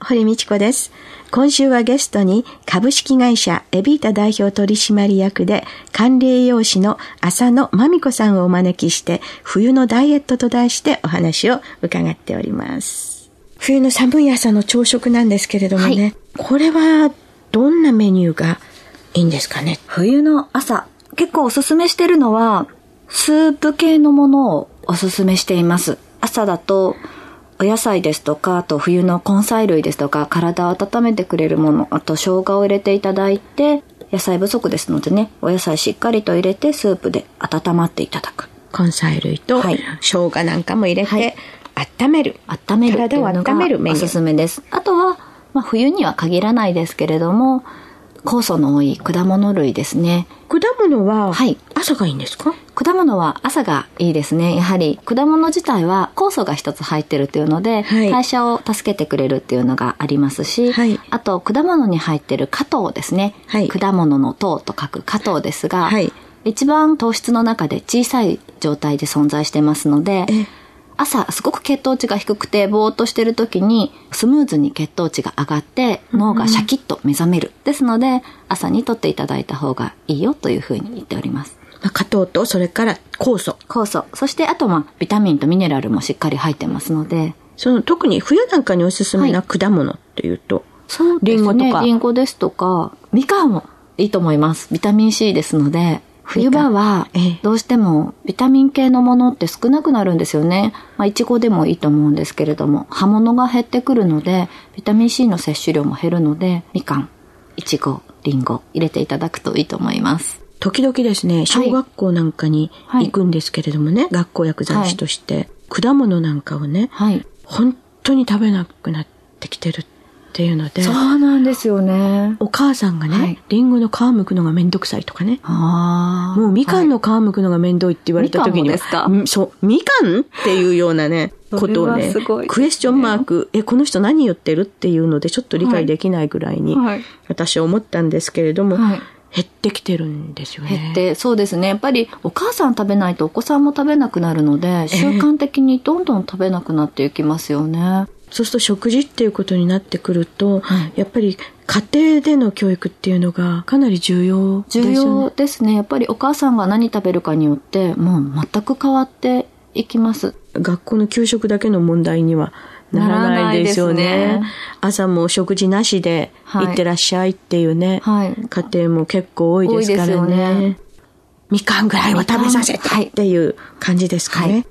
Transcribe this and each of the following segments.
堀道子です。今週はゲストに株式会社エビータ代表取締役で管理栄養士の浅野真美子さんをお招きして冬のダイエットと題してお話を伺っております。冬の寒い朝の朝食なんですけれどもね、これはどんなメニューがいいんですかね？冬の朝、結構おすすめしてるのは、スープ系のものをおすすめしています。朝だと、お野菜ですとか、あと冬の根菜類ですとか、体を温めてくれるもの、あと生姜を入れていただいて、野菜不足ですのでね、お野菜しっかりと入れてスープで温まっていただく。根菜類とはい生姜なんかも入れはいて温める。温める体を温めるメニューがおすすめです。あとは、まあ、冬には限らないですけれども、酵素の多い果物類ですね。果物ははい朝がいいんですか？果物は朝がいいですね。やはり果物自体は酵素が一つ入ってるっていうので、はい代謝を助けてくれるっていうのがありますし、はいあと果物に入ってる果糖ですね。はい果物の糖と書く果糖ですが、はい一番糖質の中で小さい状態で存在してますのでえ、朝すごく血糖値が低くてぼーっとしてる時にスムーズに血糖値が上がって脳がシャキッと目覚める。ですので朝にとっていただいた方がいいよというふうに言っております。まあ果糖とそれから酵素。酵素。そしてあとまあビタミンとミネラルもしっかり入ってますので。その特に冬なんかにおすすめな果物っていうと、そうリンゴとかリンゴですとか、みかんもいいと思います。ビタミン C ですので、冬場はええどうしてもビタミン系のものって少なくなるんですよね。まあいちごでもいいと思うんですけれども、葉物が減ってくるので、ビタミン C の摂取量も減るので、みかん、いちご、りんご入れていただくといいと思います。時々ですね、小学校なんかに行くんですけれどもね、学校薬剤師として、果物なんかをね、はい。本当に食べなくなってきてるっていうので、そうなんですよね。お母さんがね、はいリンゴの皮むくのがめんどくさいとかね、ああ。もうみかんの皮むくのがめんどいって言われた時には、みかそう、みかんっていうようなね、ことをねねクエスチョンマーク、え、この人何言ってるっていうのでちょっと理解できないぐらいに、はい私は思ったんですけれども、はい減ってきてるんですよね。減って、そうですね。やっぱりお母さん食べないとお子さんも食べなくなるので、習慣的にどんどん食べなくなっていきますよね。そうすると食事っていうことになってくると、はいやっぱり家庭での教育っていうのがかなり重要ですよね。重要ですね。やっぱりお母さんが何食べるかによって、もう全く変わっていきます。学校の給食だけの問題にはならないですよね。ね朝も食事なしではい行ってらっしゃいっていうね、はい家庭も結構多いですからね。ねみかんぐらいは食べさせてはいっていう感じですかね。はい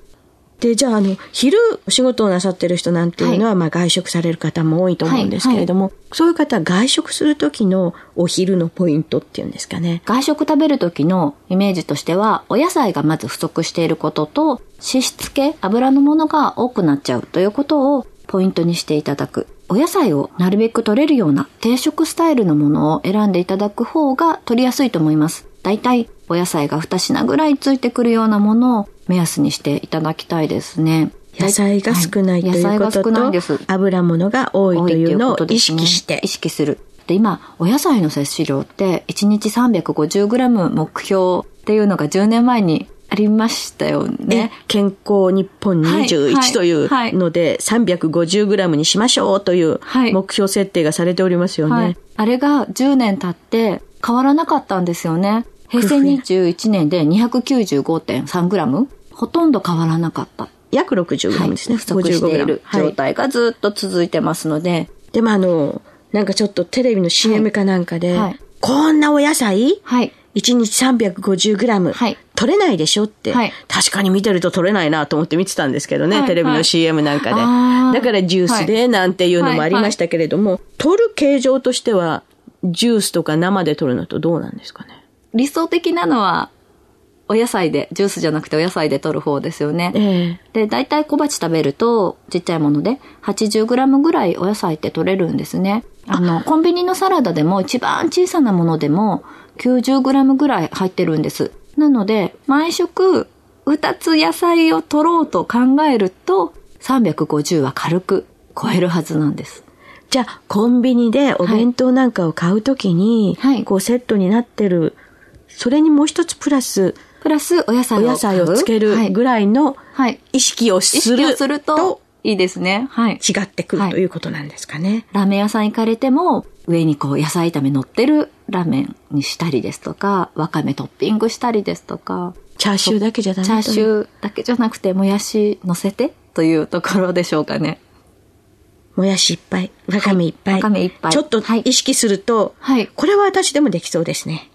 で、じゃあ、あの、昼お仕事をなさってる人なんていうのは、まあ外食される方も多いと思うんですけれども、そういう方、外食する時のお昼のポイントっていうんですかね。外食食べる時のイメージとしては、お野菜がまず不足していることと、脂質系、油のものが多くなっちゃうということをポイントにしていただく。お野菜をなるべく取れるような定食スタイルのものを選んでいただく方が取りやすいと思います。だいたいお野菜が2品ぐらいついてくるようなものを目安にしていただきたいですね。野菜が少ないということとです、油物が多いというのを意識して意。識する。で、今、お野菜の摂取量って、1日 350g 目標っていうのが10年前にありましたよねね。、健康日本はい21というはいので、350g にしましょうというはい目標設定がされておりますよね。はい。あれが10年経って変わらなかったんですよね。平成21年で 295.3g? ほとんど変わらなかった。約 60g ですね。不足している。55g 状態がずっと続いてますので、でもあの、なんかちょっとテレビの CM かなんかで、はい。こんなお野菜、はい。1日 350g、はい。取れないでしょって、はい。確かに見てると取れないなと思って見てたんですけどね、はいテレビのはい。CM なんかで。あー。だからジュースでなんていうのもありましたけれども、取る形状としては、ジュースとか生で取るのとどうなんですかね？理想的なのは、お野菜で、ジュースじゃなくてお野菜で取る方ですよね。ええで、大体小鉢食べると、ちっちゃいもので、80g ぐらいお野菜って取れるんですね。あの、コンビニのサラダでも一番小さなものでも 90g ぐらい入ってるんです。なので、毎食2つ野菜を取ろうと考えると、350は軽く超えるはずなんです。じゃあ、コンビニでお弁当なんかを買うときに、はいこうセットになってる、それにもう一つプラス、プラスお野菜を野菜をつけはいるぐらいのはい。意識を意する識をすると、いいですね。はい。違ってくはいるということなんですかね。ラーメン屋さん行かれても、上にこう野菜炒め乗ってるラーメンにしたりですとか、わかめトッピングしたりですとか、チャーシューだけじゃダメチャーシー。ューだけじゃなくて、もやし乗せてというところでしょうかね。もやしいっぱい、わかめいっぱい。わかめいっぱいちょっとはい意識すると、はいこれは私でもできそうですね。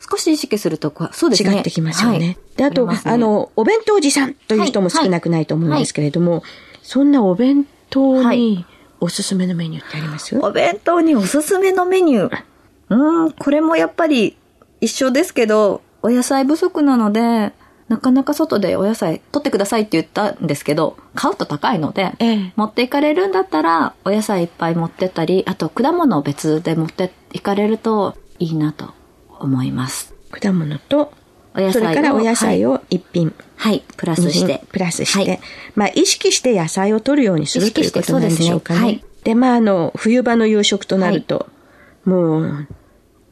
少し意識するとこう、そうですね。違ってきますよね。はい。で、あと、りますね。あの、お弁当おじさんという人も少なくないと思うんですけれども、そんなお弁当はにいおすすめのメニューってあります、お弁当におすすめのメニュー。うーん、これもやっぱり一緒ですけど、お野菜不足なので、なかなか外でお野菜取ってくださいって言ったんですけど、買うと高いので、ええ。持っていかれるんだったら、お野菜いっぱい持ってったり、あと果物を別で持っていかれるといいなと思います。果物と、お野菜をそれからお野菜を一品、はい、プラスして。プラスして、はい。まあ意識して野菜を取るようにするということなんでしょうかね。意識してそうでまああの、冬場の夕食となると、もう、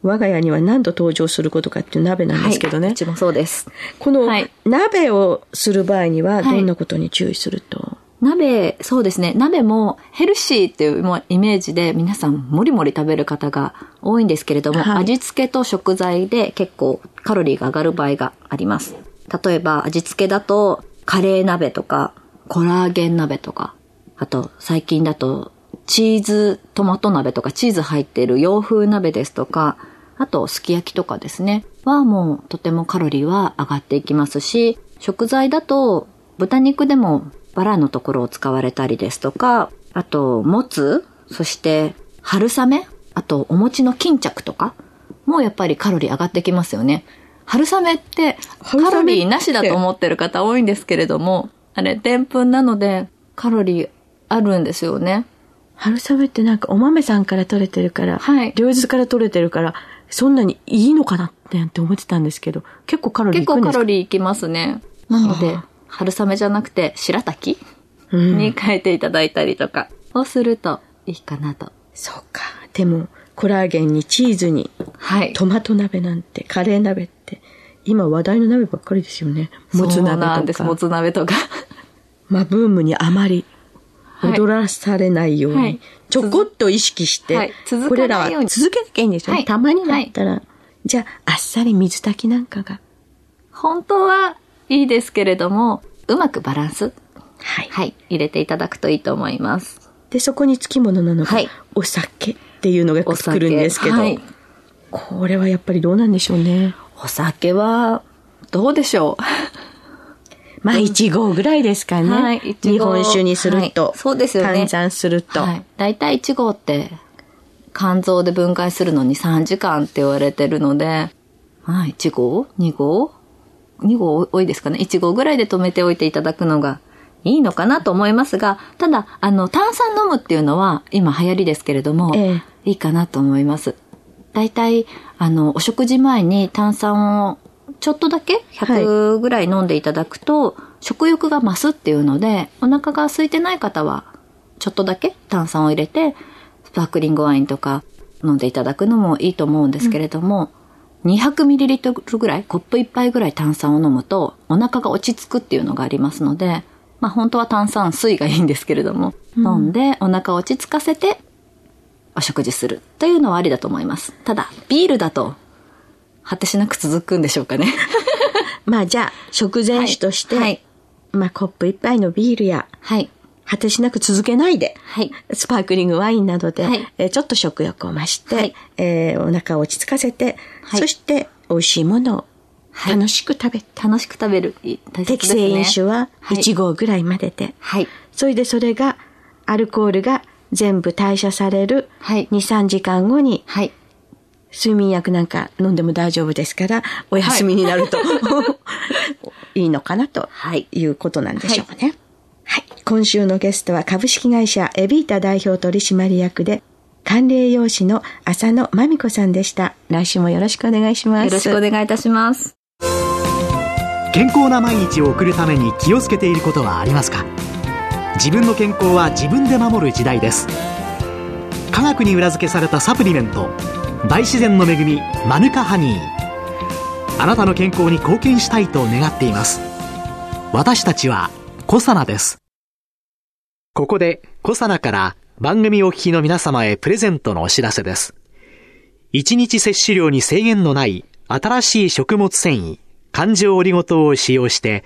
我が家には何度登場することかっていう鍋なんですけどね。はい、うちもそうです。このはい。鍋をする場合にははい。どんなことに注意すると、鍋、そうですね。鍋もヘルシーっていうもうイメージで皆さんもりもり食べる方が多いんですけれども、はい味付けと食材で結構カロリーが上がる場合があります。例えば味付けだとカレー鍋とかコラーゲン鍋とか、あと最近だとチーズトマト鍋とかチーズ入っている洋風鍋ですとか、あとすき焼きとかですね、はもうとてもカロリーは上がっていきますし、食材だと豚肉でもバラのところを使われたりですとか、あと、もつ、そして、春雨、あと、お餅の巾着とか、もうやっぱりカロリー上がってきますよね。春雨って、カロリーなしだと思ってる方多いんですけれども、あれ、でんぷんなので、カロリーあるんですよね。春雨ってなんかお豆さんから取れてるから、はい両日から取れてるから、そんなにいいのかなって思ってたんですけど、結構カロリーい結構カくんですか？ロリーいきますね。なのでは、春雨じゃなくて、白滝うんに変えていただいたりとか、をするといいかなと。そうか。でも、コラーゲンにチーズに、はい。トマト鍋なんて、カレー鍋って、今話題の鍋ばっかりですよね。もつそう鍋なんです、もとか。つ鍋とか。まあ、ブームにあまりはい踊らされないように、はいちょこっと意識して、はい続これらは続けなきゃいいんですよね。はいたまにだったら、じゃあ、あっさり水炊きなんかが。本当はいいですけれども、うまくバランス、はい。はい、入れていただくといいと思います。で、そこにつきものなのが、はいお酒っていうのが来るんですけど、はいこれはやっぱりどうなんでしょうね。お酒は、どうでしょう？まあ、1合ぐらいですかね。はい日本酒にすると、はいそうですよね換算すると。はい。だいたい1合って、肝臓で分解するのに3時間って言われてるので、はい、1合 ?2 合？?2 合多いですかね ?1 合ぐらいで止めておいていただくのがいいのかなと思いますが、ただ、あの、炭酸飲むっていうのは今流行りですけれども、ええいいかなと思います。だいたい、あの、お食事前に炭酸をちょっとだけ100ぐらい飲んでいただくと、食欲が増すっていうので、お腹が空いてない方は、ちょっとだけ炭酸を入れて、スパークリングワインとか飲んでいただくのもいいと思うんですけれども、200ml ぐらい、コップ一杯ぐらい炭酸を飲むと、お腹が落ち着くっていうのがありますので、まあ本当は炭酸水がいいんですけれども、飲んでお腹を落ち着かせて、お食事するというのはありだと思います。ただ、ビールだと、果てしなく続くんでしょうかね。まあ、じゃあ、食前酒として、はい。まあ、コップ一杯のビールや、はい。果てしなく続けないで、はい。スパークリングワインなどで、はいえーちょっと食欲を増して、はいえーお腹を落ち着かせて、はいそして美味しいものをはい楽しく食べて、楽しく食べる。ね。適正飲酒ははい1合ぐらいまでで、はい。それでそれが、アルコールが全部代謝されるはい2、3時間後にはい。睡眠薬なんか飲んでも大丈夫ですから、お休みになると、い、いのかなとはいいうことなんでしょうね。はい。今週のゲストは株式会社エビータ代表取締役で、管理栄養士の浅野真美子さんでした。来週もよろしくお願いします。よろしくお願いいたします。健康な毎日を送るために気をつけていることはありますか？自分の健康は自分で守る時代です科学に裏付けされたサプリメント大自然の恵みマヌカハニーあなたの健康に貢献したいと願っています私たちはコサナですここでコサナから番組お聞きの皆様へプレゼントのお知らせです1日摂取量に制限のない新しい食物繊維環状オリゴ糖を使用して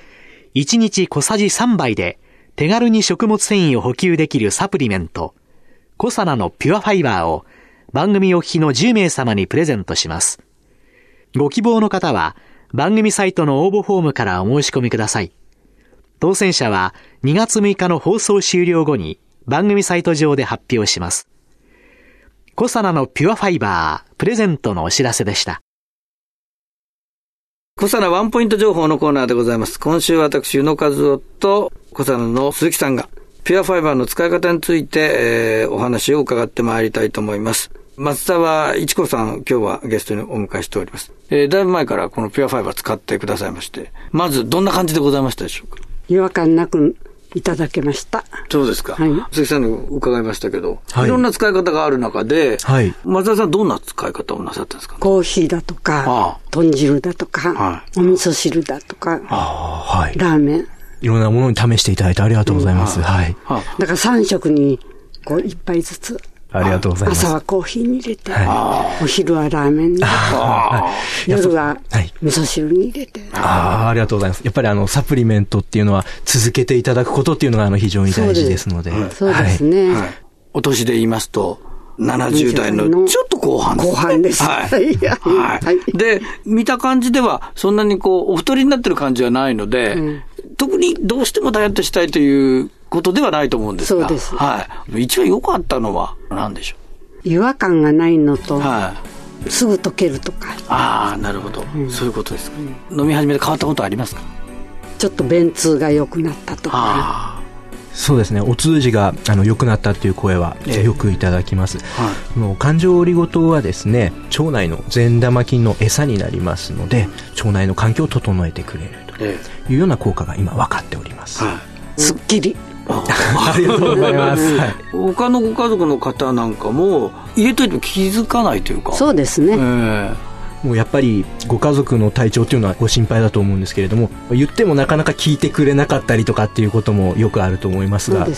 1日小さじ3杯で手軽に食物繊維を補給できるサプリメントコサナのピュアファイバーを番組お聞きの10名様にプレゼントします。ご希望の方は番組サイトの応募フォームからお申し込みください。当選者は2月6日の放送終了後に番組サイト上で発表します。コサナのピュアファイバープレゼントのお知らせでした。コサナワンポイント情報のコーナーでございます。今週私、宇野和夫とコサナの鈴木さんがピュアファイバーの使い方について、えー、お話を伺ってまいりたいと思います。松沢一子さん、今日はゲストにお迎えしております。えー、だいぶ前からこのピュアファイバー使ってくださいまして、まずどんな感じでございましたでしょうか？違和感なくいただけました。そうですか。はい。鈴木さんに伺いましたけど、はい、いろんな使い方がある中で、はい。松田さんどんな使い方をなさったんですか、コーヒーだとか、ああ豚汁だとか、はい、お味噌汁だとか、ああはい。ラーメン。いろんなものに試していただいてありがとうございます。うん、はい。だから3食に、こう、一杯ずつ。ありがとうございます。朝はコーヒーに入れて、はい、お昼はラーメンに入れて、夜は味噌汁に入れて。ああ、ありがとうございます。やっぱりあの、サプリメントっていうのは続けていただくことっていうのがあの、非常に大事ですので。そうですね。はい、お年で言いますと、70代のちょっと後半です、ね。後半です。はい。はい。で、見た感じでは、そんなにこう、お太りになってる感じはないので、うん、特にどうしてもダイエットしたいということではないと思うんですが。そうです。はい。一番良かったのは何でしょう？違和感がないのと、はい。すぐ溶けるとか。ああ、なるほど、うん、そういうことですか、うん、飲み始めて変わったことありますか？ちょっと便通が良くなったとか。そうですね。お通じがあの良くなったっていう声はよくいただきます、えはい、感情オリゴ糖はですね腸内の善玉菌の餌になりますので腸内の環境を整えてくれるというような効果が今分かっております、はい、すっきりありがとうございます、はい、他のご家族の方なんかも入れといても気づかないというか。そうですね、えーもうやっぱりご家族の体調っていうのはご心配だと思うんですけれども言ってもなかなか聞いてくれなかったりとかっていうこともよくあると思いますが、ね、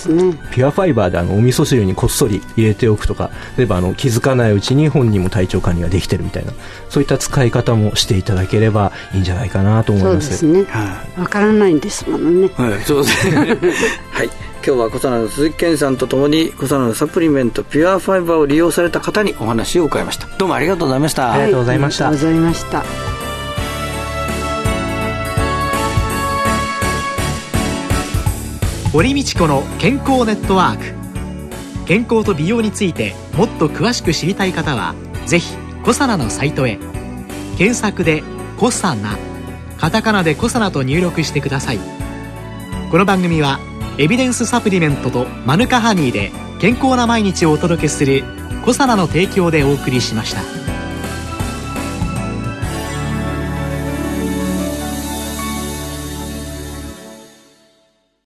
ピュアファイバーであのお味噌汁にこっそり入れておくとか例えばあの気づかないうちに本人も体調管理ができてるみたいなそういった使い方もしていただければいいんじゃないかなと思います。そうですね。わ、からないんですものね。はいそうですね。はい今日は小佐の鈴木健さんとともに小佐のサプリメントピュアファイバーを利用された方にお話を伺いました。どうもありがとうございました、ありがとうございましたありがとうございました。堀道子の健康ネットワーク。健康と美容についてもっと詳しく知りたい方はぜひコサナのサイトへ。検索で「コサナ」カタカナで「コサナ」と入力してください。この番組は「エビデンスサプリメントとマヌカハニーで健康な毎日をお届けするコサナの提供でお送りしました。